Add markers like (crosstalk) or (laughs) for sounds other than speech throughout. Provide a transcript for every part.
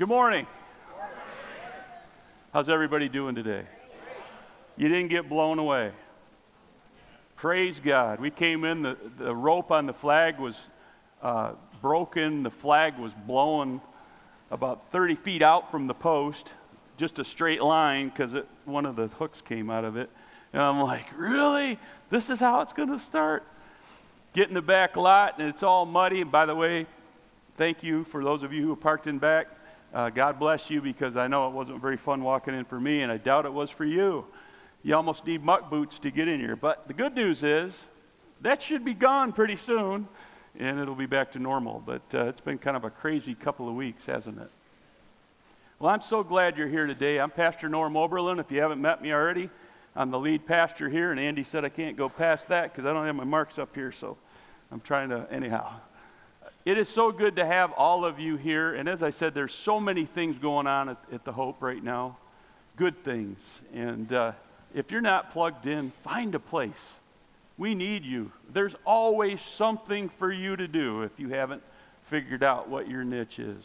Good morning. How's everybody doing today? You didn't get blown away. Praise God. We came in, the, the rope on the flag was uh, broken, the flag was blown about 30 feet out from the post, just a straight line because one of the hooks came out of it. And I'm like, really? This is how it's going to start? Get in the back lot, and it's all muddy. And by the way, thank you for those of you who parked in back. Uh, God bless you because I know it wasn't very fun walking in for me, and I doubt it was for you. You almost need muck boots to get in here. But the good news is that should be gone pretty soon, and it'll be back to normal. But uh, it's been kind of a crazy couple of weeks, hasn't it? Well, I'm so glad you're here today. I'm Pastor Norm Oberlin. If you haven't met me already, I'm the lead pastor here, and Andy said I can't go past that because I don't have my marks up here, so I'm trying to, anyhow. It is so good to have all of you here, and as I said, there's so many things going on at, at the Hope right now, good things. And uh, if you're not plugged in, find a place. We need you. There's always something for you to do if you haven't figured out what your niche is.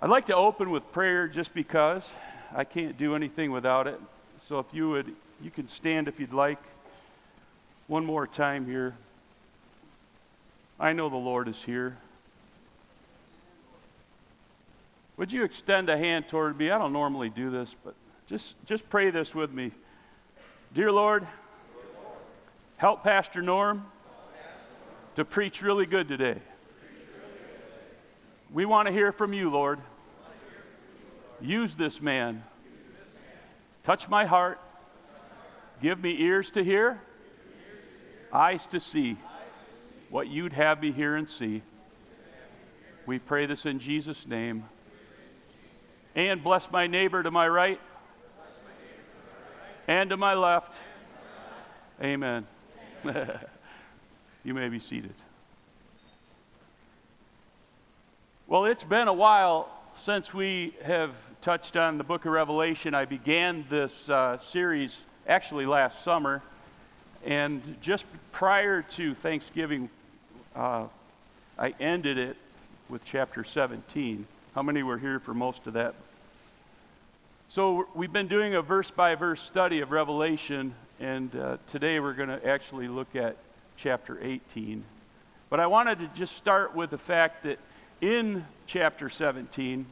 I'd like to open with prayer just because I can't do anything without it. So if you would, you can stand if you'd like. One more time here. I know the Lord is here. Would you extend a hand toward me? I don't normally do this, but just, just pray this with me. Dear Lord, help Pastor Norm to preach really good today. We want to hear from you, Lord. Use this man Touch my heart. Give me ears to hear, eyes to see what you'd have me hear and see. We pray this in Jesus' name. And bless my neighbor to my right and to my left. Amen. (laughs) you may be seated. Well, it's been a while since we have touched on the book of Revelation. I began this uh, series actually last summer, and just prior to Thanksgiving, uh, I ended it with chapter 17. How many were here for most of that? So, we've been doing a verse by verse study of Revelation, and uh, today we're going to actually look at chapter 18. But I wanted to just start with the fact that in chapter 17,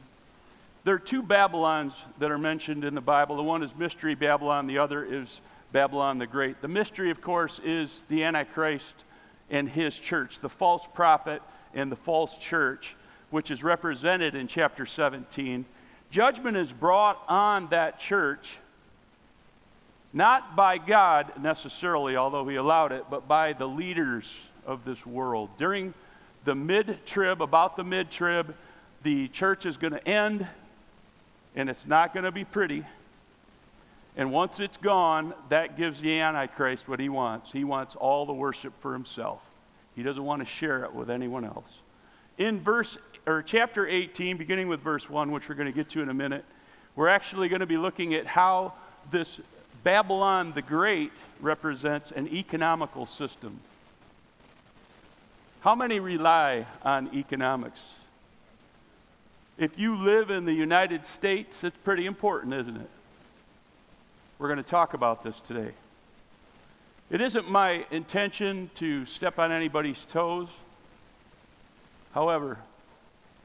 there are two Babylons that are mentioned in the Bible. The one is Mystery Babylon, the other is Babylon the Great. The mystery, of course, is the Antichrist and his church, the false prophet and the false church, which is represented in chapter 17. Judgment is brought on that church, not by God necessarily, although he allowed it, but by the leaders of this world. During the mid trib, about the mid trib, the church is going to end and it's not going to be pretty. And once it's gone, that gives the Antichrist what he wants. He wants all the worship for himself. He doesn't want to share it with anyone else. In verse or chapter 18, beginning with verse 1, which we're going to get to in a minute, we're actually going to be looking at how this Babylon the Great represents an economical system. How many rely on economics? If you live in the United States, it's pretty important, isn't it? We're going to talk about this today. It isn't my intention to step on anybody's toes. However,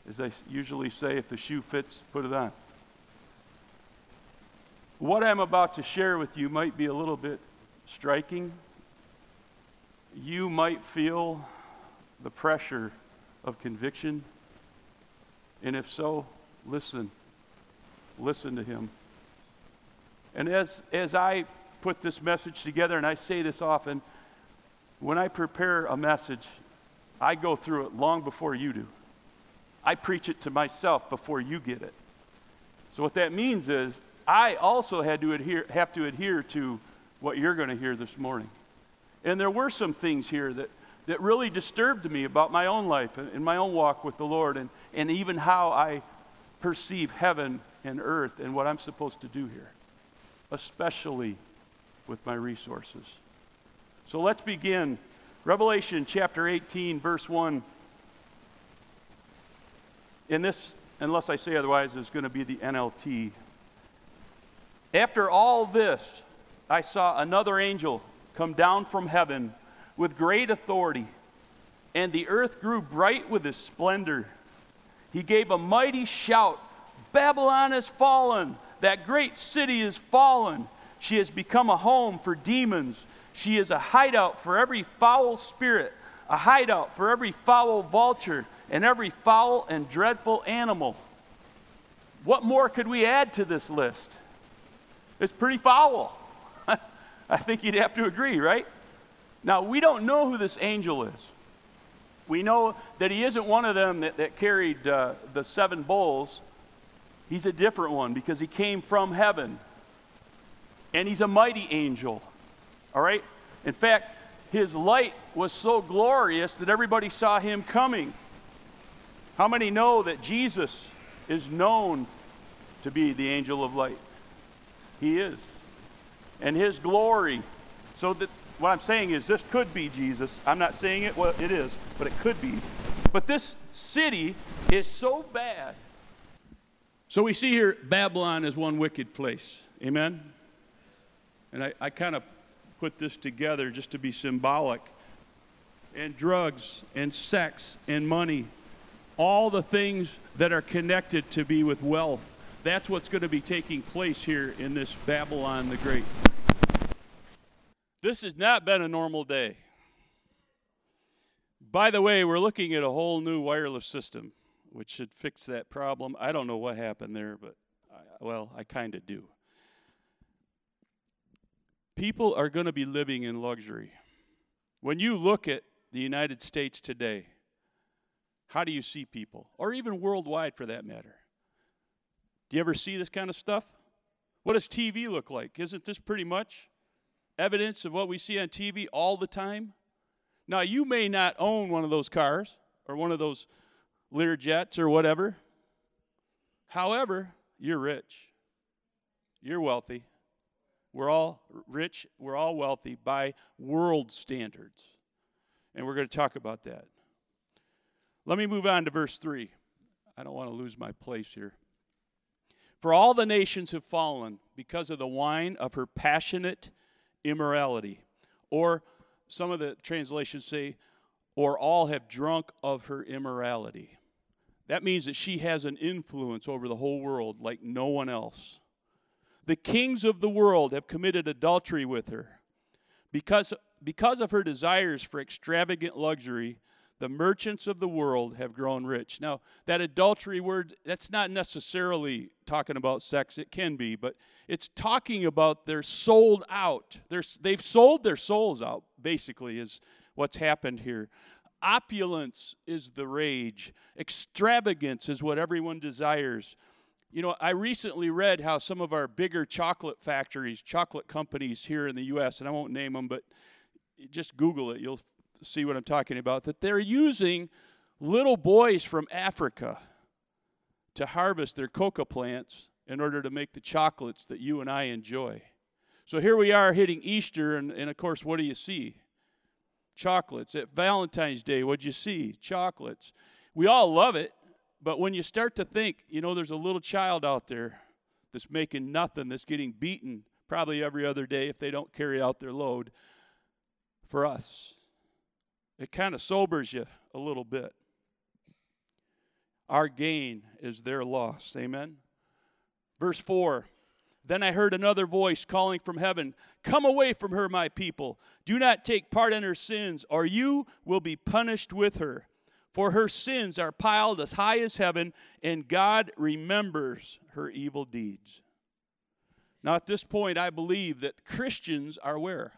as I usually say, if the shoe fits, put it on. What I'm about to share with you might be a little bit striking. You might feel the pressure of conviction and if so, listen. Listen to him. And as, as I put this message together, and I say this often, when I prepare a message, I go through it long before you do. I preach it to myself before you get it. So what that means is I also had to adhere, have to adhere to what you're going to hear this morning. And there were some things here that, that really disturbed me about my own life and my own walk with the Lord. And, and even how I perceive heaven and earth and what I'm supposed to do here, especially with my resources. So let's begin. Revelation chapter 18, verse 1. In this unless I say otherwise, is going to be the NLT. After all this, I saw another angel come down from heaven with great authority, and the earth grew bright with his splendor. He gave a mighty shout Babylon has fallen, that great city is fallen. She has become a home for demons. She is a hideout for every foul spirit, a hideout for every foul vulture, and every foul and dreadful animal. What more could we add to this list? It's pretty foul. (laughs) I think you'd have to agree, right? Now, we don't know who this angel is. We know that he isn't one of them that, that carried uh, the seven bowls. He's a different one because he came from heaven. And he's a mighty angel. All right? In fact, his light was so glorious that everybody saw him coming. How many know that Jesus is known to be the angel of light? He is. And his glory. So that what I'm saying is this could be Jesus. I'm not saying it, well, it is, but it could be. But this city is so bad. So we see here Babylon is one wicked place. Amen? And I, I kind of put this together just to be symbolic. And drugs and sex and money, all the things that are connected to be with wealth. That's what's going to be taking place here in this Babylon the Great. This has not been a normal day. By the way, we're looking at a whole new wireless system, which should fix that problem. I don't know what happened there, but I, well, I kind of do. People are going to be living in luxury. When you look at the United States today, how do you see people? Or even worldwide for that matter? Do you ever see this kind of stuff? What does TV look like? Isn't this pretty much evidence of what we see on TV all the time? Now, you may not own one of those cars or one of those Lear jets or whatever. However, you're rich. You're wealthy. We're all rich. We're all wealthy by world standards. And we're going to talk about that. Let me move on to verse 3. I don't want to lose my place here. For all the nations have fallen because of the wine of her passionate immorality. Or some of the translations say, or all have drunk of her immorality. That means that she has an influence over the whole world like no one else. The kings of the world have committed adultery with her. Because, because of her desires for extravagant luxury, the merchants of the world have grown rich. Now, that adultery word, that's not necessarily talking about sex. It can be, but it's talking about they're sold out. They're, they've sold their souls out, basically, is what's happened here. Opulence is the rage, extravagance is what everyone desires. You know, I recently read how some of our bigger chocolate factories, chocolate companies here in the U.S., and I won't name them, but just Google it, you'll see what I'm talking about, that they're using little boys from Africa to harvest their coca plants in order to make the chocolates that you and I enjoy. So here we are hitting Easter, and, and of course, what do you see? Chocolates. At Valentine's Day, what'd you see? Chocolates. We all love it, but when you start to think, you know, there's a little child out there that's making nothing, that's getting beaten probably every other day if they don't carry out their load for us it kind of sobers you a little bit. Our gain is their loss. Amen. Verse 4 Then I heard another voice calling from heaven Come away from her, my people. Do not take part in her sins, or you will be punished with her. For her sins are piled as high as heaven, and God remembers her evil deeds. Now, at this point, I believe that Christians are where?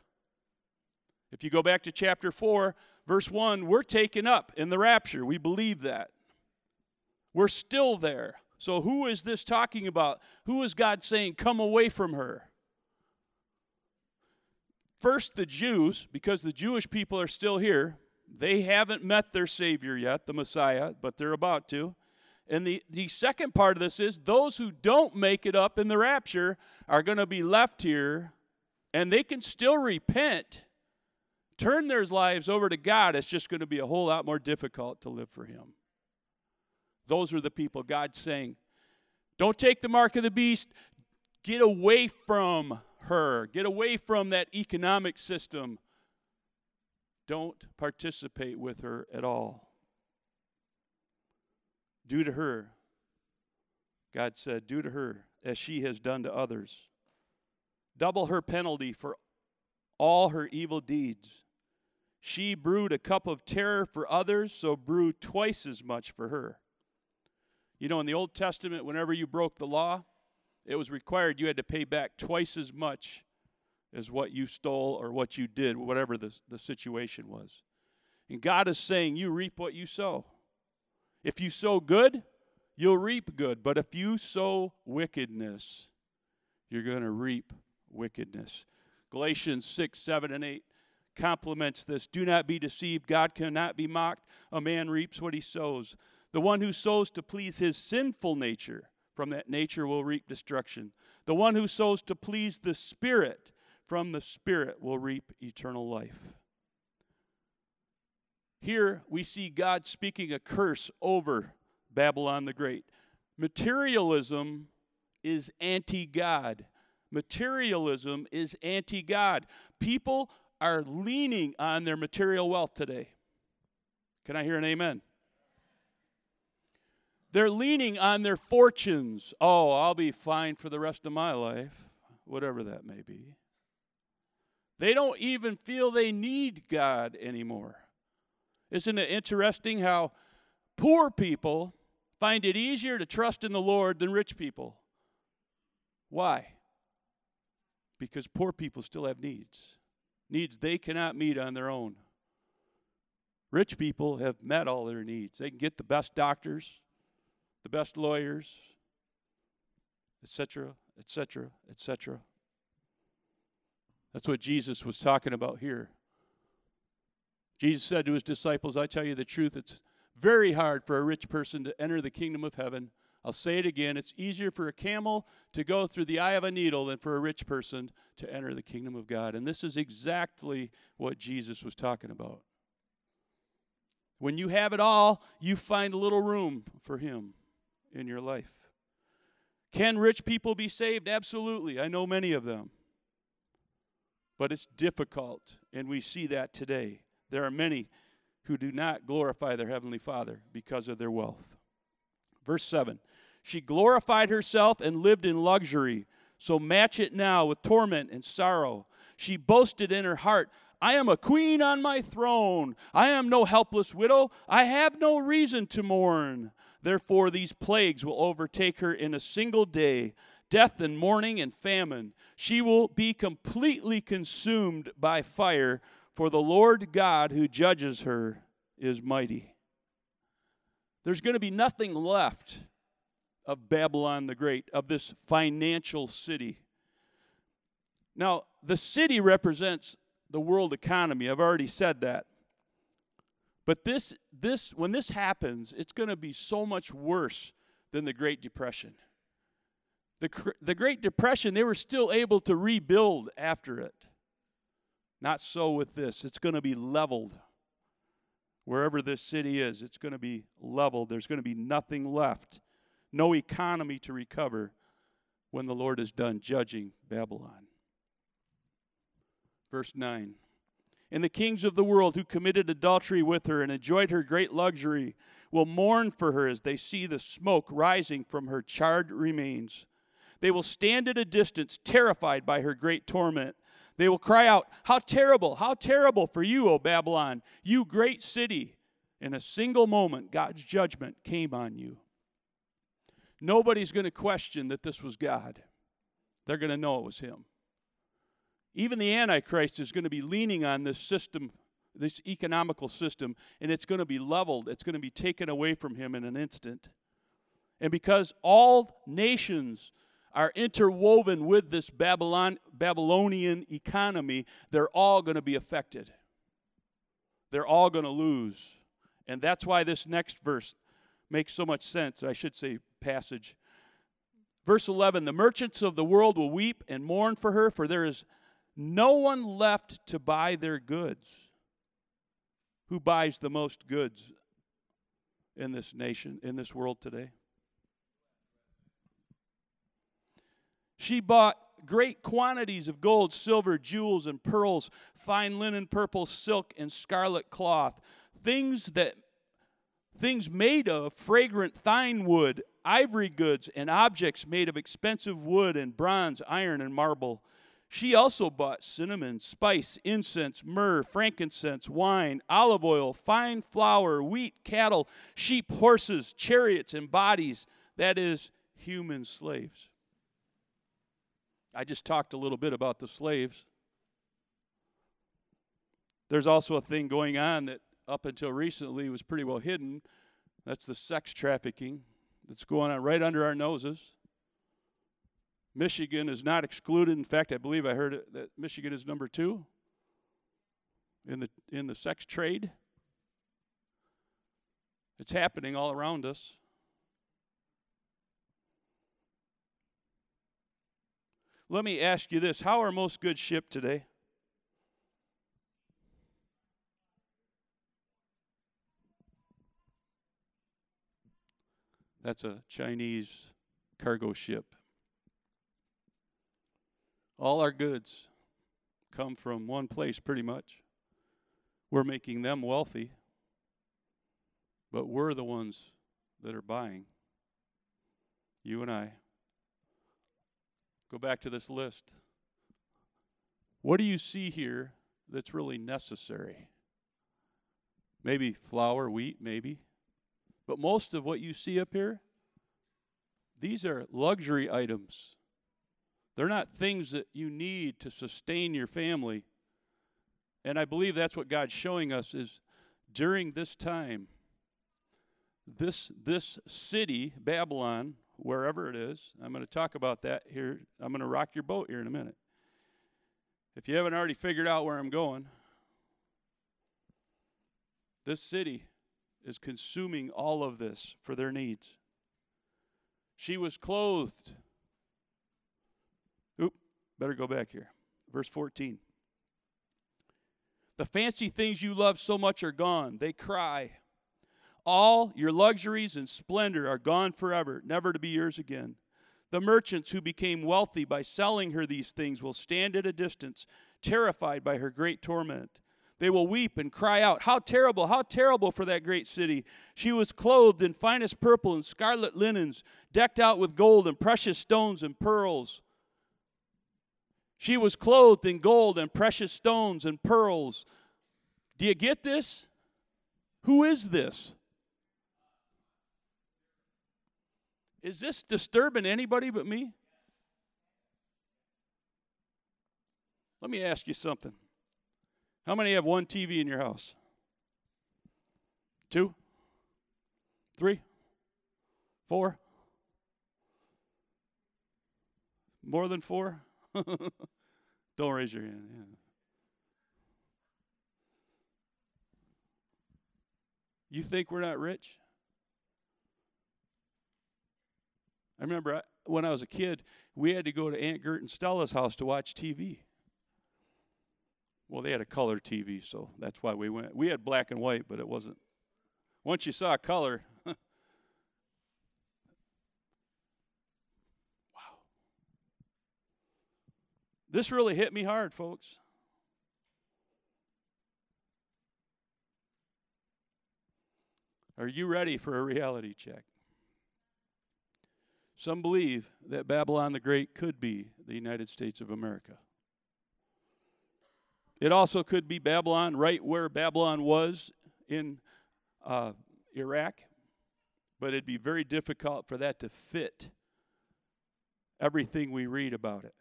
If you go back to chapter 4, verse 1, we're taken up in the rapture. We believe that. We're still there. So, who is this talking about? Who is God saying, come away from her? First, the Jews, because the Jewish people are still here. They haven't met their Savior yet, the Messiah, but they're about to. And the, the second part of this is those who don't make it up in the rapture are going to be left here and they can still repent turn their lives over to God, it's just going to be a whole lot more difficult to live for Him. Those are the people God's saying, don't take the mark of the beast. Get away from her. Get away from that economic system. Don't participate with her at all. Do to her, God said, do to her as she has done to others. Double her penalty for all her evil deeds. She brewed a cup of terror for others, so brew twice as much for her. You know, in the Old Testament, whenever you broke the law, it was required you had to pay back twice as much as what you stole or what you did, whatever the, the situation was. And God is saying, You reap what you sow. If you sow good, you'll reap good. But if you sow wickedness, you're going to reap wickedness. Galatians 6, 7, and 8 complements this. Do not be deceived. God cannot be mocked. A man reaps what he sows. The one who sows to please his sinful nature, from that nature will reap destruction. The one who sows to please the Spirit, from the Spirit will reap eternal life. Here we see God speaking a curse over Babylon the Great. Materialism is anti God. Materialism is anti God. People are leaning on their material wealth today. Can I hear an amen? They're leaning on their fortunes. Oh, I'll be fine for the rest of my life, whatever that may be. They don't even feel they need God anymore. Isn't it interesting how poor people find it easier to trust in the Lord than rich people? Why? Because poor people still have needs, needs they cannot meet on their own. Rich people have met all their needs. They can get the best doctors, the best lawyers, etc., etc., etc. That's what Jesus was talking about here. Jesus said to his disciples, I tell you the truth, it's very hard for a rich person to enter the kingdom of heaven. I'll say it again it's easier for a camel to go through the eye of a needle than for a rich person to enter the kingdom of God. And this is exactly what Jesus was talking about. When you have it all, you find little room for Him in your life. Can rich people be saved? Absolutely. I know many of them. But it's difficult, and we see that today. There are many who do not glorify their Heavenly Father because of their wealth. Verse 7 She glorified herself and lived in luxury, so match it now with torment and sorrow. She boasted in her heart, I am a queen on my throne. I am no helpless widow. I have no reason to mourn. Therefore, these plagues will overtake her in a single day death and mourning and famine. She will be completely consumed by fire, for the Lord God who judges her is mighty. There's going to be nothing left of Babylon the Great, of this financial city. Now, the city represents the world economy. I've already said that. But this, this, when this happens, it's going to be so much worse than the Great Depression. The, the Great Depression, they were still able to rebuild after it. Not so with this. It's going to be leveled. Wherever this city is, it's going to be leveled. There's going to be nothing left, no economy to recover when the Lord is done judging Babylon. Verse 9 and the kings of the world who committed adultery with her and enjoyed her great luxury will mourn for her as they see the smoke rising from her charred remains. They will stand at a distance, terrified by her great torment. They will cry out, How terrible, how terrible for you, O Babylon, you great city! In a single moment, God's judgment came on you. Nobody's going to question that this was God. They're going to know it was Him. Even the Antichrist is going to be leaning on this system, this economical system, and it's going to be leveled. It's going to be taken away from him in an instant. And because all nations are interwoven with this Babylon, Babylonian economy, they're all going to be affected. They're all going to lose. And that's why this next verse makes so much sense. I should say, passage. Verse 11 The merchants of the world will weep and mourn for her, for there is no one left to buy their goods. Who buys the most goods? in this nation, in this world today? She bought great quantities of gold, silver, jewels, and pearls, fine linen, purple silk, and scarlet cloth, things that things made of fragrant thyine wood, ivory goods, and objects made of expensive wood and bronze, iron, and marble. She also bought cinnamon, spice, incense, myrrh, frankincense, wine, olive oil, fine flour, wheat, cattle, sheep, horses, chariots, and bodies, that is, human slaves. I just talked a little bit about the slaves. There's also a thing going on that up until recently was pretty well hidden. That's the sex trafficking that's going on right under our noses. Michigan is not excluded. In fact, I believe I heard that Michigan is number two in the in the sex trade. It's happening all around us. Let me ask you this: How are most goods shipped today? That's a Chinese cargo ship. All our goods come from one place pretty much. We're making them wealthy, but we're the ones that are buying. You and I. Go back to this list. What do you see here that's really necessary? Maybe flour, wheat, maybe. But most of what you see up here, these are luxury items. They're not things that you need to sustain your family. And I believe that's what God's showing us is during this time, this this city, Babylon, wherever it is, I'm going to talk about that here. I'm going to rock your boat here in a minute. If you haven't already figured out where I'm going, this city is consuming all of this for their needs. She was clothed. Better go back here. Verse 14. The fancy things you love so much are gone. They cry. All your luxuries and splendor are gone forever, never to be yours again. The merchants who became wealthy by selling her these things will stand at a distance, terrified by her great torment. They will weep and cry out, How terrible, how terrible for that great city! She was clothed in finest purple and scarlet linens, decked out with gold and precious stones and pearls. She was clothed in gold and precious stones and pearls. Do you get this? Who is this? Is this disturbing anybody but me? Let me ask you something. How many have one TV in your house? Two? Three? Four? More than four? (laughs) Don't raise your hand. Yeah. You think we're not rich? I remember when I was a kid, we had to go to Aunt Gert and Stella's house to watch TV. Well, they had a color TV, so that's why we went. We had black and white, but it wasn't. Once you saw color, wow. This really hit me hard, folks. Are you ready for a reality check? Some believe that Babylon the Great could be the United States of America. It also could be Babylon, right where Babylon was in uh, Iraq, but it'd be very difficult for that to fit everything we read about it.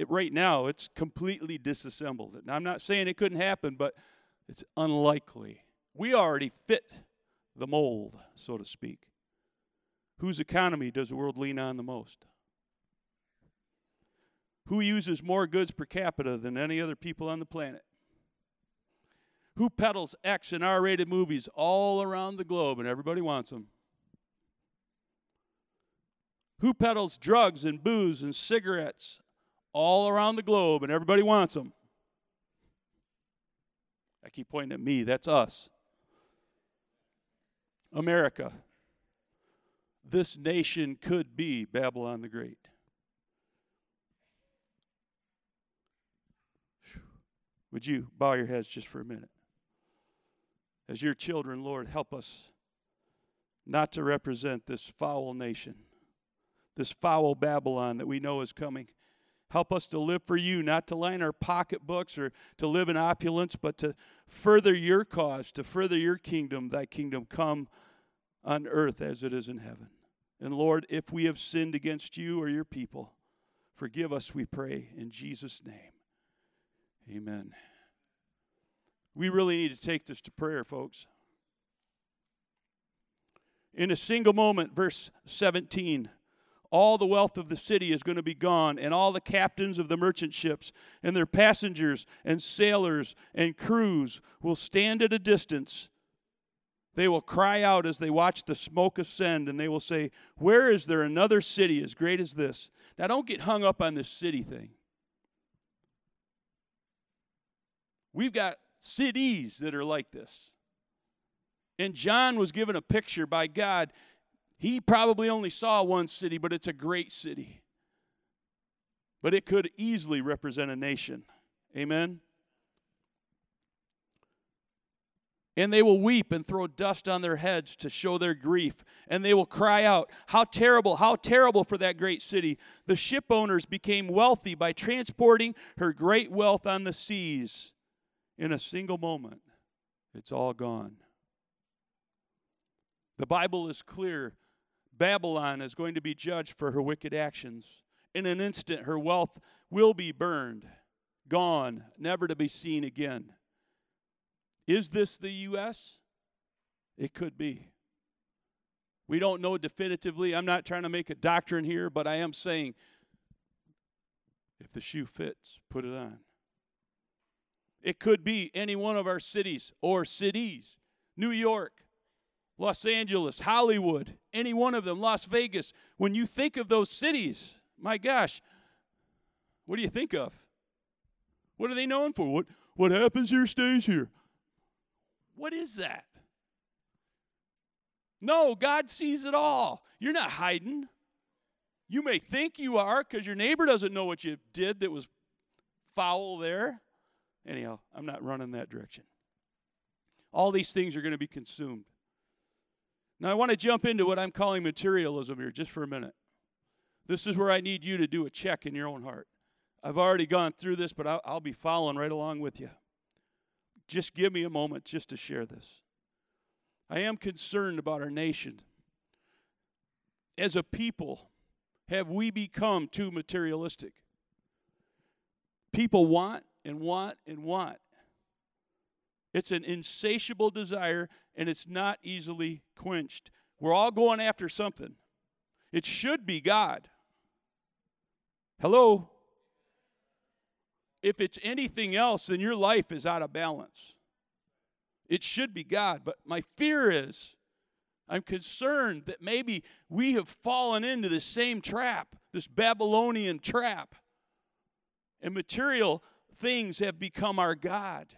It, right now, it's completely disassembled. And I'm not saying it couldn't happen, but it's unlikely. We already fit the mold, so to speak. Whose economy does the world lean on the most? Who uses more goods per capita than any other people on the planet? Who peddles X and R rated movies all around the globe and everybody wants them? Who peddles drugs and booze and cigarettes all around the globe and everybody wants them? I keep pointing at me, that's us. America, this nation could be Babylon the Great. Would you bow your heads just for a minute? As your children, Lord, help us not to represent this foul nation, this foul Babylon that we know is coming. Help us to live for you, not to line our pocketbooks or to live in opulence, but to further your cause, to further your kingdom, thy kingdom come on earth as it is in heaven. And Lord, if we have sinned against you or your people, forgive us, we pray, in Jesus' name. Amen. We really need to take this to prayer, folks. In a single moment, verse 17 all the wealth of the city is going to be gone, and all the captains of the merchant ships, and their passengers, and sailors, and crews will stand at a distance. They will cry out as they watch the smoke ascend, and they will say, Where is there another city as great as this? Now, don't get hung up on this city thing. We've got cities that are like this. And John was given a picture by God he probably only saw one city, but it's a great city. But it could easily represent a nation. Amen? And they will weep and throw dust on their heads to show their grief. And they will cry out, How terrible, how terrible for that great city. The ship owners became wealthy by transporting her great wealth on the seas. In a single moment, it's all gone. The Bible is clear Babylon is going to be judged for her wicked actions. In an instant, her wealth will be burned, gone, never to be seen again. Is this the U.S.? It could be. We don't know definitively. I'm not trying to make a doctrine here, but I am saying if the shoe fits, put it on. It could be any one of our cities or cities New York, Los Angeles, Hollywood, any one of them, Las Vegas. When you think of those cities, my gosh, what do you think of? What are they known for? What, what happens here stays here. What is that? No, God sees it all. You're not hiding. You may think you are because your neighbor doesn't know what you did that was foul there. Anyhow, I'm not running that direction. All these things are going to be consumed. Now, I want to jump into what I'm calling materialism here just for a minute. This is where I need you to do a check in your own heart. I've already gone through this, but I'll, I'll be following right along with you. Just give me a moment just to share this. I am concerned about our nation. As a people, have we become too materialistic? People want and want and want. It's an insatiable desire and it's not easily quenched. We're all going after something. It should be God. Hello? If it's anything else, then your life is out of balance. It should be God. But my fear is I'm concerned that maybe we have fallen into the same trap, this Babylonian trap. And material things have become our God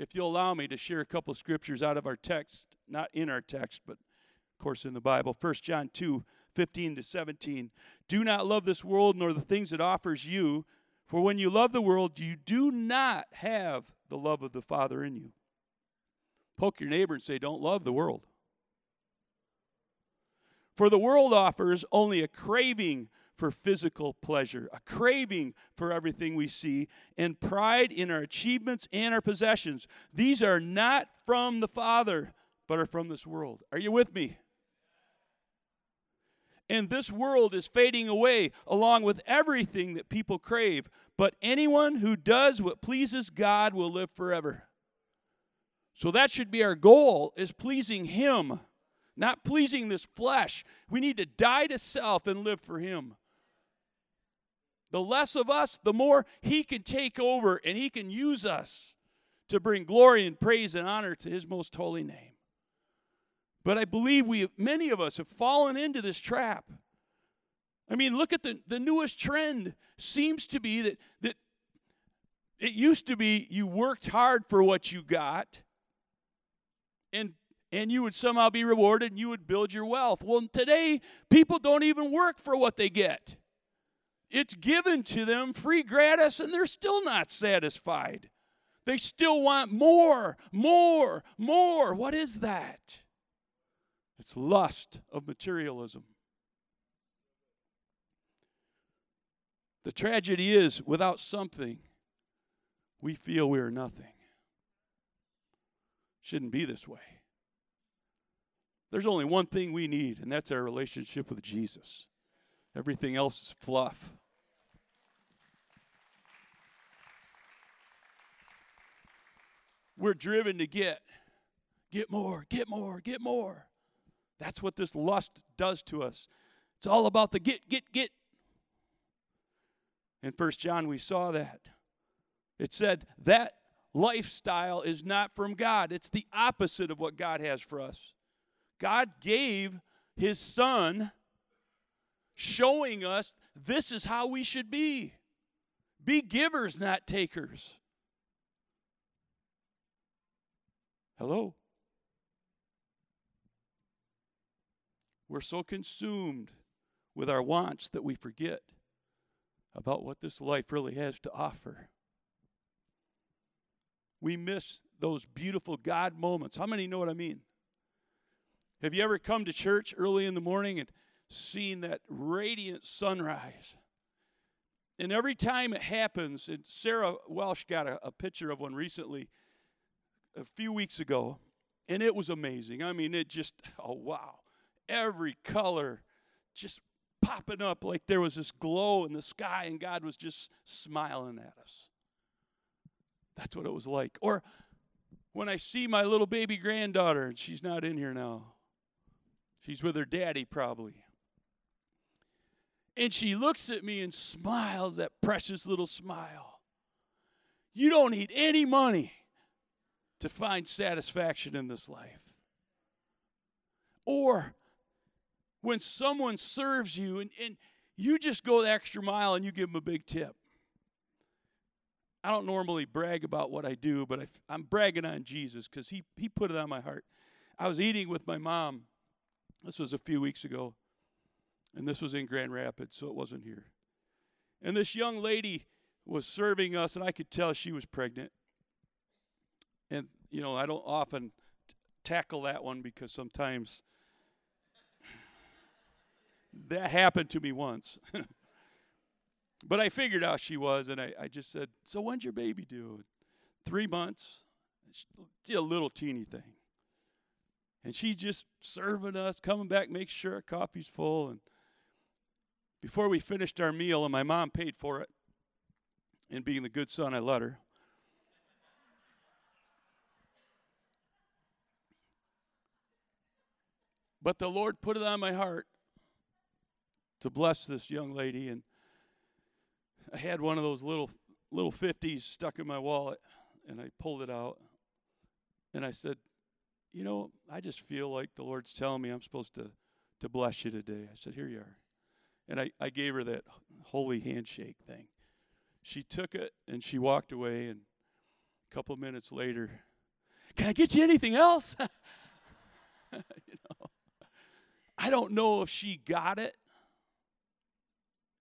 if you'll allow me to share a couple scriptures out of our text, not in our text, but of course in the Bible. 1 John 2 15 to 17. Do not love this world nor the things it offers you, for when you love the world, you do not have the love of the Father in you. Poke your neighbor and say, Don't love the world. For the world offers only a craving for physical pleasure, a craving for everything we see, and pride in our achievements and our possessions. These are not from the Father, but are from this world. Are you with me? And this world is fading away along with everything that people crave. But anyone who does what pleases God will live forever. So that should be our goal is pleasing him, not pleasing this flesh. We need to die to self and live for him. The less of us, the more He can take over and He can use us to bring glory and praise and honor to His most holy name. But I believe we, many of us, have fallen into this trap. I mean, look at the, the newest trend seems to be that, that it used to be you worked hard for what you got, and and you would somehow be rewarded and you would build your wealth. Well, today, people don't even work for what they get. It's given to them free gratis, and they're still not satisfied. They still want more, more, more. What is that? It's lust of materialism. The tragedy is, without something, we feel we are nothing. Shouldn't be this way. There's only one thing we need, and that's our relationship with Jesus. Everything else is fluff. We're driven to get, get more, get more, get more. That's what this lust does to us. It's all about the get, get, get. In First John, we saw that. It said that lifestyle is not from God, it's the opposite of what God has for us. God gave his son showing us this is how we should be. Be givers, not takers. Hello? We're so consumed with our wants that we forget about what this life really has to offer. We miss those beautiful God moments. How many know what I mean? Have you ever come to church early in the morning and seen that radiant sunrise? And every time it happens, and Sarah Welsh got a, a picture of one recently, a few weeks ago, and it was amazing. I mean, it just, oh wow. Every color just popping up like there was this glow in the sky, and God was just smiling at us. That's what it was like. Or when I see my little baby granddaughter, and she's not in here now, She's with her daddy, probably. And she looks at me and smiles that precious little smile. You don't need any money to find satisfaction in this life. Or when someone serves you and, and you just go the extra mile and you give them a big tip. I don't normally brag about what I do, but I, am bragging on Jesus because he, he put it on my heart. I was eating with my mom this was a few weeks ago, and this was in Grand Rapids, so it wasn't here. And this young lady was serving us, and I could tell she was pregnant. And, you know, I don't often t- tackle that one because sometimes that happened to me once. (laughs) but I figured out she was, and I, I just said, So when's your baby due? Three months. It's a little teeny thing. And she's just serving us, coming back, make sure our coffee's full. And before we finished our meal, and my mom paid for it, and being the good son I let her. But the Lord put it on my heart to bless this young lady, and I had one of those little little 50s stuck in my wallet, and I pulled it out, and I said, you know, I just feel like the Lord's telling me I'm supposed to, to bless you today. I said, Here you are. And I, I gave her that holy handshake thing. She took it and she walked away. And a couple minutes later, can I get you anything else? (laughs) you know, I don't know if she got it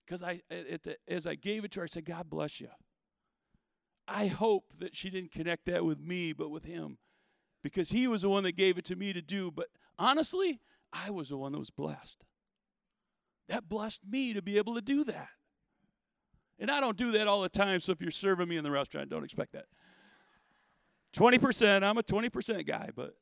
because I, the, as I gave it to her, I said, God bless you. I hope that she didn't connect that with me, but with him because he was the one that gave it to me to do. But honestly, I was the one that was blessed. That blessed me to be able to do that. And I don't do that all the time, so if you're serving me in the restaurant, don't expect that. 20%, I'm a 20% guy, but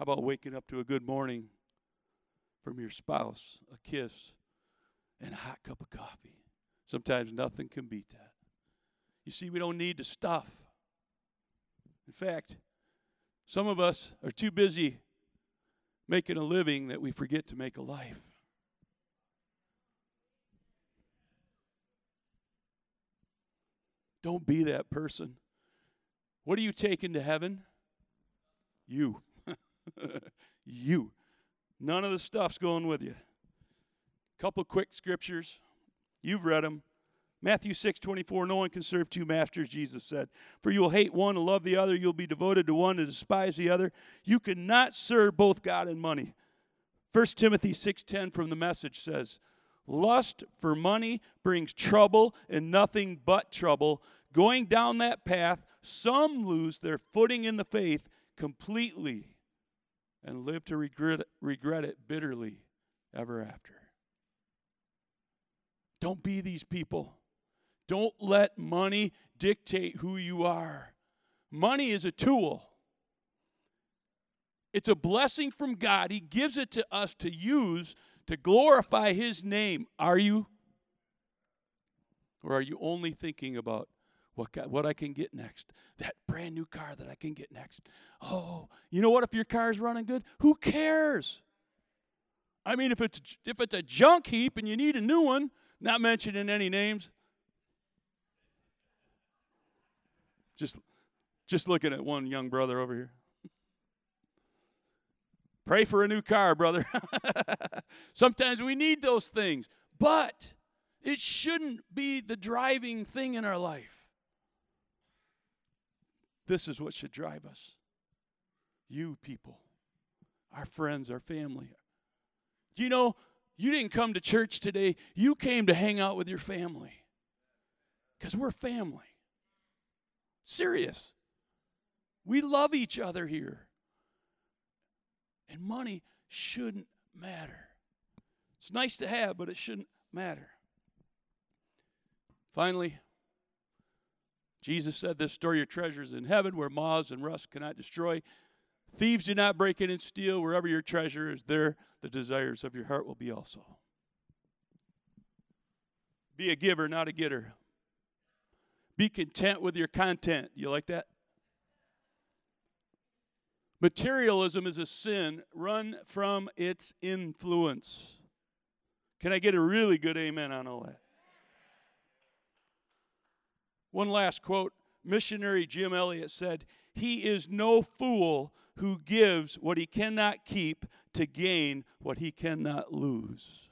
how about waking up to a good morning from your spouse, a kiss, and a hot cup of coffee? Sometimes nothing can beat that. You see, we don't need the stuff. In fact, some of us are too busy making a living that we forget to make a life. Don't be that person. What are you taking to heaven? You. (laughs) you. None of the stuff's going with you. Couple quick scriptures. You've read them, Matthew 6, 24, no one can serve two masters, Jesus said. For you will hate one and love the other. You'll be devoted to one and despise the other. You cannot serve both God and money. 1 Timothy 6:10 from the message says, Lust for money brings trouble and nothing but trouble. Going down that path, some lose their footing in the faith completely and live to regret, regret it bitterly ever after. Don't be these people. Don't let money dictate who you are. Money is a tool. It's a blessing from God. He gives it to us to use to glorify His name. Are you? Or are you only thinking about what, what I can get next? That brand new car that I can get next. Oh, you know what? If your car is running good, who cares? I mean, if it's if it's a junk heap and you need a new one, not mentioning any names, Just, just looking at one young brother over here. Pray for a new car, brother. (laughs) Sometimes we need those things, but it shouldn't be the driving thing in our life. This is what should drive us. You people, our friends, our family. Do you know you didn't come to church today? You came to hang out with your family because we're family. Serious. We love each other here. And money shouldn't matter. It's nice to have, but it shouldn't matter. Finally, Jesus said this store your treasures in heaven where moths and rust cannot destroy. Thieves do not break in and steal. Wherever your treasure is, there the desires of your heart will be also. Be a giver, not a getter. Be content with your content. You like that? Materialism is a sin. Run from its influence. Can I get a really good amen on all that? One last quote. Missionary Jim Elliot said, He is no fool who gives what he cannot keep to gain what he cannot lose.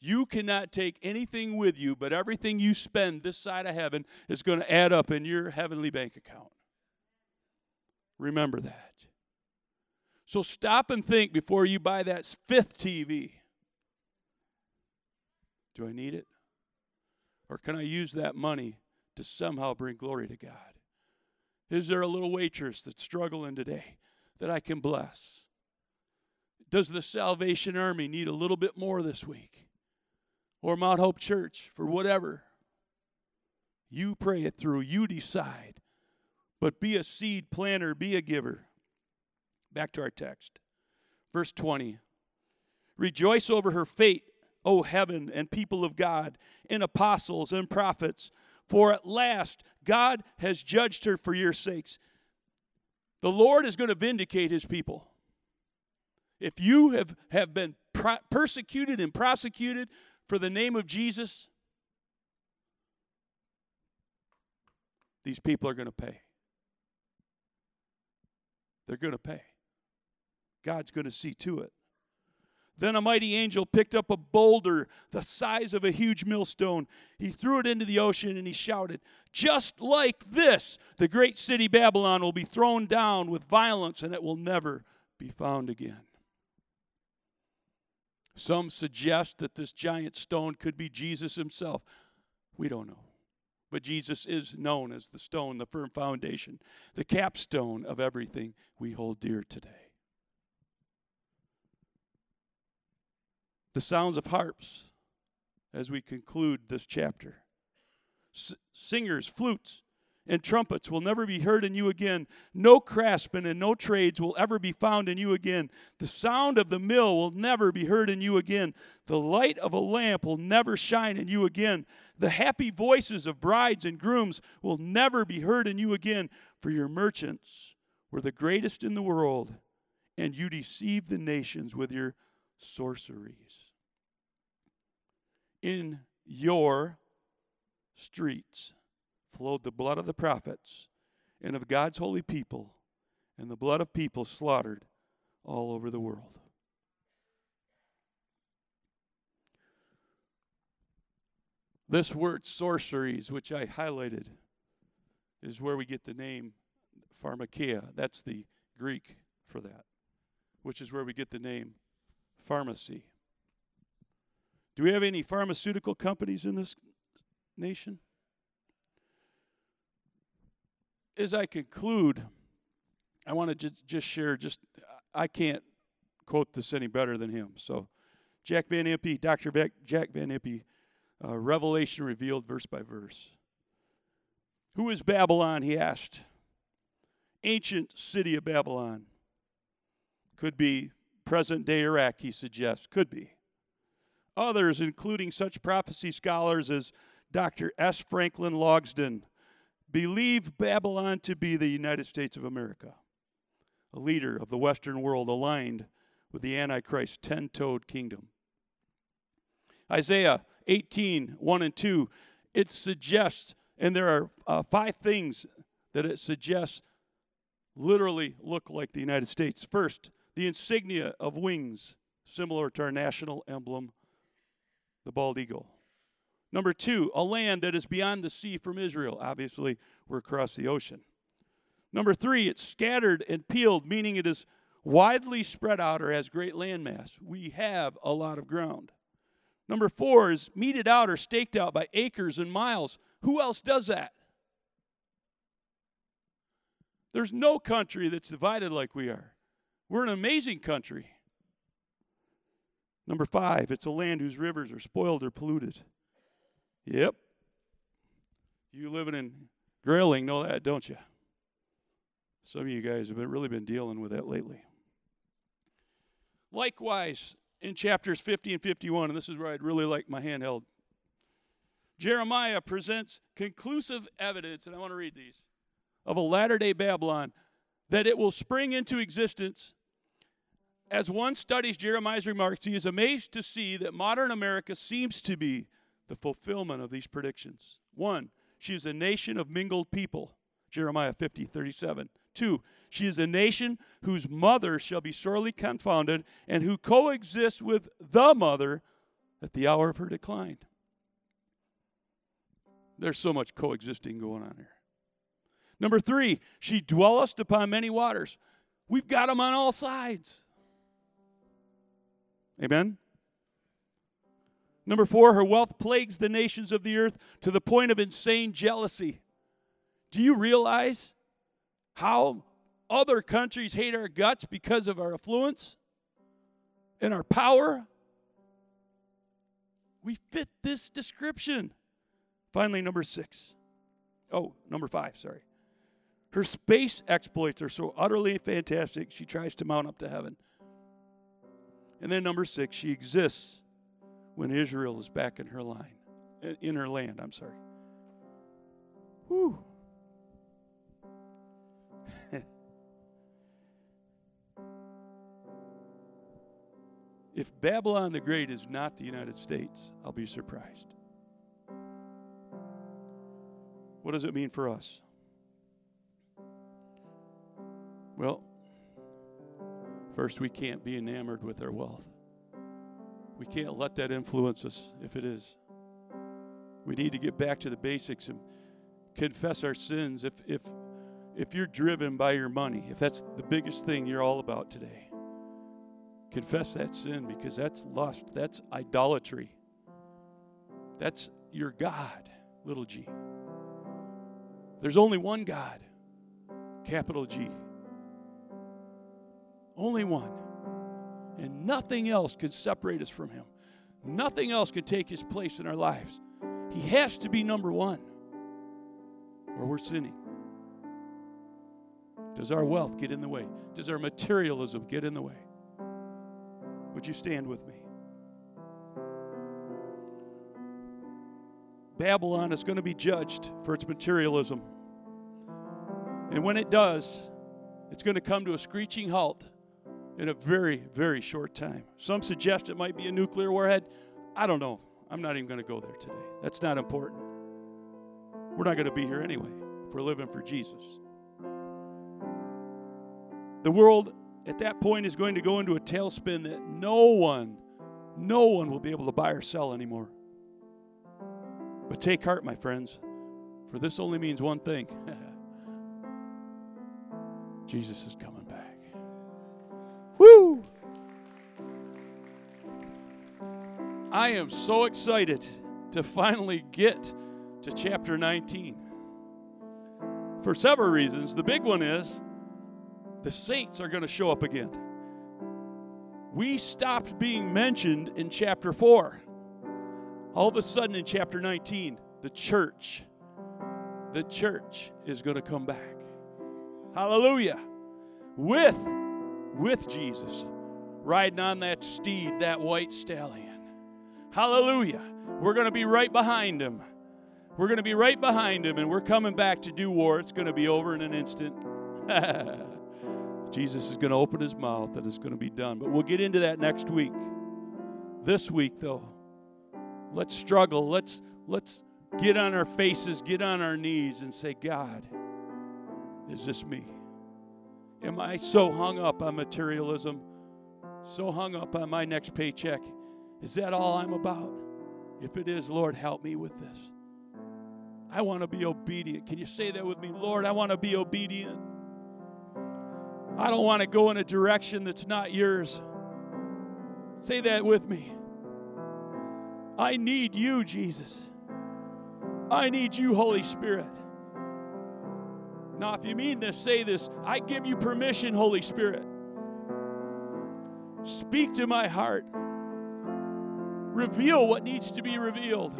You cannot take anything with you, but everything you spend this side of heaven is going to add up in your heavenly bank account. Remember that. So stop and think before you buy that fifth TV. Do I need it? Or can I use that money to somehow bring glory to God? Is there a little waitress that's struggling today that I can bless? Does the Salvation Army need a little bit more this week? or Mount Hope Church for whatever. You pray it through, you decide. But be a seed planter, be a giver. Back to our text. Verse 20. Rejoice over her fate, O heaven and people of God, and apostles and prophets, for at last God has judged her for your sakes. The Lord is going to vindicate his people. If you have, have been persecuted and prosecuted for the name of Jesus, these people are going to pay. They're going to pay. God's going to see to it. Then a mighty angel picked up a boulder the size of a huge millstone. He threw it into the ocean and he shouted, Just like this, the great city Babylon will be thrown down with violence and it will never be found again. Some suggest that this giant stone could be Jesus himself. We don't know. But Jesus is known as the stone, the firm foundation, the capstone of everything we hold dear today. The sounds of harps as we conclude this chapter. S- singers, flutes, and trumpets will never be heard in you again. No craftsmen and no trades will ever be found in you again. The sound of the mill will never be heard in you again. The light of a lamp will never shine in you again. The happy voices of brides and grooms will never be heard in you again, for your merchants were the greatest in the world, and you deceived the nations with your sorceries. In your streets flowed the blood of the prophets and of God's holy people and the blood of people slaughtered all over the world. This word sorceries, which I highlighted, is where we get the name pharmakeia. That's the Greek for that, which is where we get the name pharmacy. Do we have any pharmaceutical companies in this nation? As I conclude, I want to just, share just I can't quote this any better than him. So Jack Van Impe, Dr. Jack Van Impe, uh, Revelation revealed verse by verse. Who is Babylon? He asked. Ancient city of Babylon. Could be present day Iraq, he suggests. Could be. Others, including such prophecy scholars as Dr. S. Franklin Logsdon, believe Babylon to be the United States of America, a leader of the Western world aligned with the Antichrist ten toed kingdom. Isaiah 18, 1 and 2, it suggests, and there are uh, five things that it suggests literally look like the United States. First, the insignia of wings, similar to our national emblem, the bald eagle. Number two, a land that is beyond the sea from Israel. Obviously, we're across the ocean. Number three, it's scattered and peeled, meaning it is widely spread out or has great landmass. We have a lot of ground. Number four is meted out or staked out by acres and miles. Who else does that? There's no country that's divided like we are. We're an amazing country. Number five, it's a land whose rivers are spoiled or polluted. Yep. You living in Grayling know that, don't you? Some of you guys have been, really been dealing with that lately. Likewise, in chapters 50 and 51, and this is where I'd really like my handheld, Jeremiah presents conclusive evidence, and I want to read these, of a latter day Babylon that it will spring into existence. As one studies Jeremiah's remarks, he is amazed to see that modern America seems to be the fulfillment of these predictions. One, she is a nation of mingled people, Jeremiah 50, 37. Two, she is a nation whose mother shall be sorely confounded and who coexists with the mother at the hour of her decline. There's so much coexisting going on here. Number three, she dwelleth upon many waters. We've got them on all sides. Amen? Number four, her wealth plagues the nations of the earth to the point of insane jealousy. Do you realize how other countries hate our guts because of our affluence and our power. We fit this description. Finally, number six. Oh, number five, sorry. Her space exploits are so utterly fantastic, she tries to mount up to heaven. And then number six, she exists when Israel is back in her line, in her land, I'm sorry. Whew. (laughs) If Babylon the Great is not the United States, I'll be surprised. What does it mean for us? Well, first, we can't be enamored with our wealth. We can't let that influence us if it is. We need to get back to the basics and confess our sins. If, if, if you're driven by your money, if that's the biggest thing you're all about today, Confess that sin because that's lust, that's idolatry. That's your God, little g. There's only one God, capital G. Only one. And nothing else could separate us from Him. Nothing else could take His place in our lives. He has to be number one, or we're sinning. Does our wealth get in the way? Does our materialism get in the way? Would you stand with me? Babylon is going to be judged for its materialism. And when it does, it's going to come to a screeching halt in a very, very short time. Some suggest it might be a nuclear warhead. I don't know. I'm not even going to go there today. That's not important. We're not going to be here anyway if we're living for Jesus. The world at that point is going to go into a tailspin that no one, no one will be able to buy or sell anymore. But take heart, my friends, for this only means one thing (laughs) Jesus is coming back. I am so excited to finally get to chapter 19 for several reasons. The big one is the saints are going to show up again. We stopped being mentioned in chapter 4. All of a sudden, in chapter 19, the church, the church is going to come back. Hallelujah. With, with Jesus, riding on that steed, that white stallion. Hallelujah. We're going to be right behind him. We're going to be right behind him, and we're coming back to do war. It's going to be over in an instant. (laughs) Jesus is going to open his mouth and it's going to be done. But we'll get into that next week. This week, though, let's struggle. Let's let's get on our faces, get on our knees, and say, God, is this me? Am I so hung up on materialism? So hung up on my next paycheck? Is that all I'm about? If it is, Lord, help me with this. I want to be obedient. Can you say that with me? Lord, I want to be obedient. I don't want to go in a direction that's not yours. Say that with me. I need you, Jesus. I need you, Holy Spirit. Now, if you mean this, say this. I give you permission, Holy Spirit. Speak to my heart. Reveal what needs to be revealed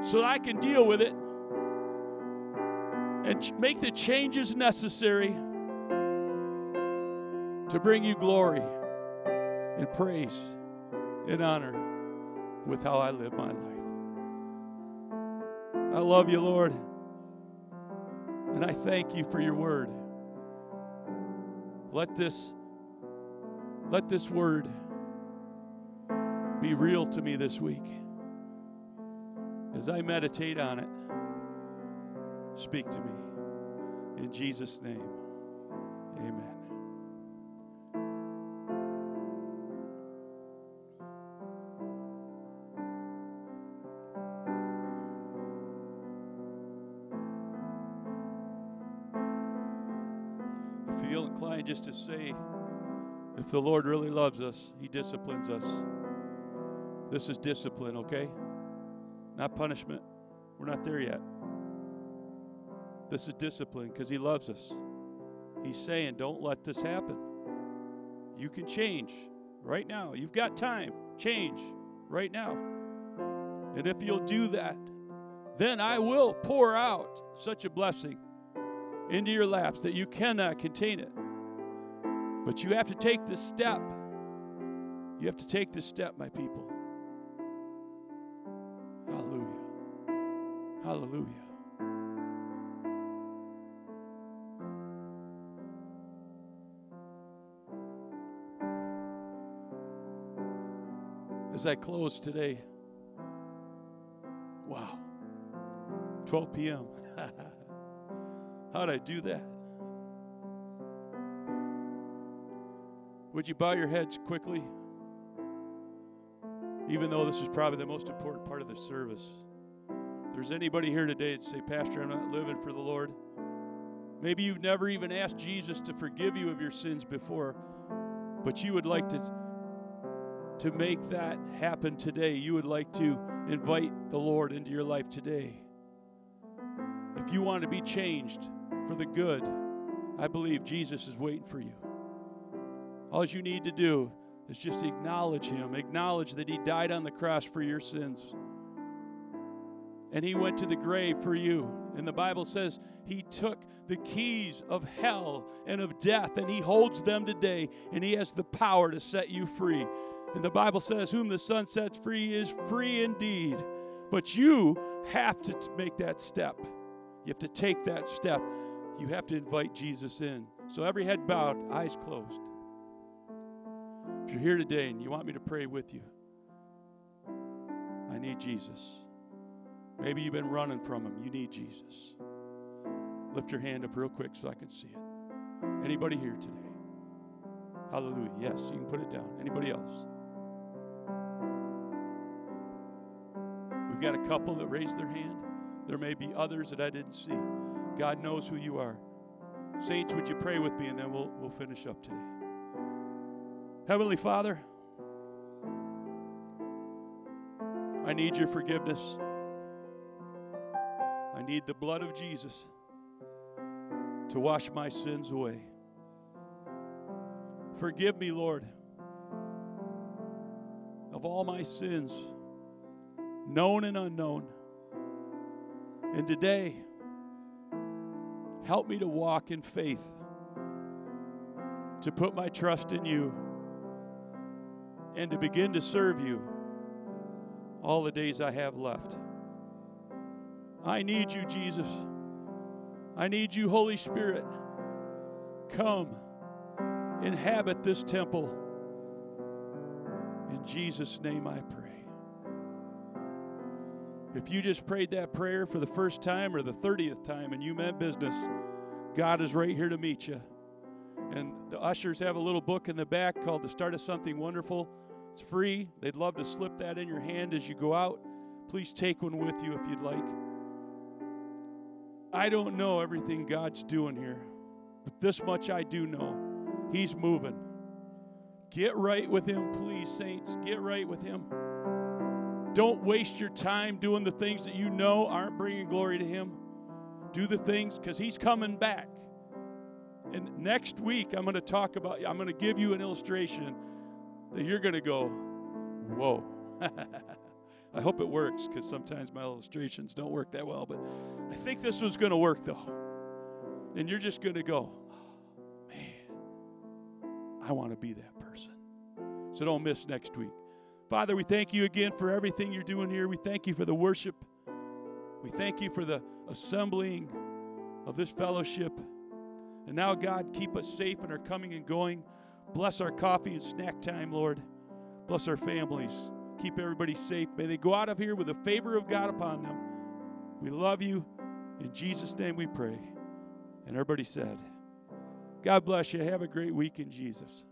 so that I can deal with it and make the changes necessary to bring you glory and praise and honor with how I live my life. I love you, Lord, and I thank you for your word. Let this let this word be real to me this week. As I meditate on it, speak to me. In Jesus' name, amen. I feel inclined just to say, if the Lord really loves us, He disciplines us. This is discipline, okay? Not punishment. We're not there yet. This is discipline because He loves us. He's saying, don't let this happen. You can change right now. You've got time. Change right now. And if you'll do that, then I will pour out such a blessing into your laps that you cannot contain it. But you have to take this step. You have to take this step, my people. Hallelujah. As I close today, wow, 12 p.m. (laughs) How'd I do that? Would you bow your heads quickly? Even though this is probably the most important part of the service. There's anybody here today that say, Pastor, I'm not living for the Lord. Maybe you've never even asked Jesus to forgive you of your sins before, but you would like to, to make that happen today. You would like to invite the Lord into your life today. If you want to be changed for the good, I believe Jesus is waiting for you. All you need to do is just acknowledge Him, acknowledge that He died on the cross for your sins. And He went to the grave for you. And the Bible says He took the keys of hell and of death, and He holds them today, and He has the power to set you free. And the Bible says, Whom the Son sets free is free indeed. But you have to make that step. You have to take that step. You have to invite Jesus in. So every head bowed, eyes closed. If you're here today and you want me to pray with you, I need Jesus. Maybe you've been running from him. You need Jesus. Lift your hand up real quick so I can see it. Anybody here today? Hallelujah. Yes, you can put it down. Anybody else? We've got a couple that raised their hand. There may be others that I didn't see. God knows who you are. Saints, would you pray with me and then we'll, we'll finish up today. Heavenly Father, I need your forgiveness. Need the blood of Jesus to wash my sins away. Forgive me, Lord, of all my sins, known and unknown. And today, help me to walk in faith, to put my trust in you, and to begin to serve you all the days I have left. I need you, Jesus. I need you, Holy Spirit. Come, inhabit this temple. In Jesus' name I pray. If you just prayed that prayer for the first time or the 30th time and you meant business, God is right here to meet you. And the ushers have a little book in the back called The Start of Something Wonderful. It's free. They'd love to slip that in your hand as you go out. Please take one with you if you'd like. I don't know everything God's doing here, but this much I do know He's moving. Get right with Him, please, saints. Get right with Him. Don't waste your time doing the things that you know aren't bringing glory to Him. Do the things because He's coming back. And next week, I'm going to talk about, I'm going to give you an illustration that you're going to go, whoa. (laughs) I hope it works because sometimes my illustrations don't work that well, but I think this one's going to work though. And you're just going to go, oh, man, I want to be that person. So don't miss next week. Father, we thank you again for everything you're doing here. We thank you for the worship. We thank you for the assembling of this fellowship. And now, God, keep us safe in our coming and going. Bless our coffee and snack time, Lord. Bless our families. Keep everybody safe. May they go out of here with the favor of God upon them. We love you. In Jesus' name we pray. And everybody said, God bless you. Have a great week in Jesus.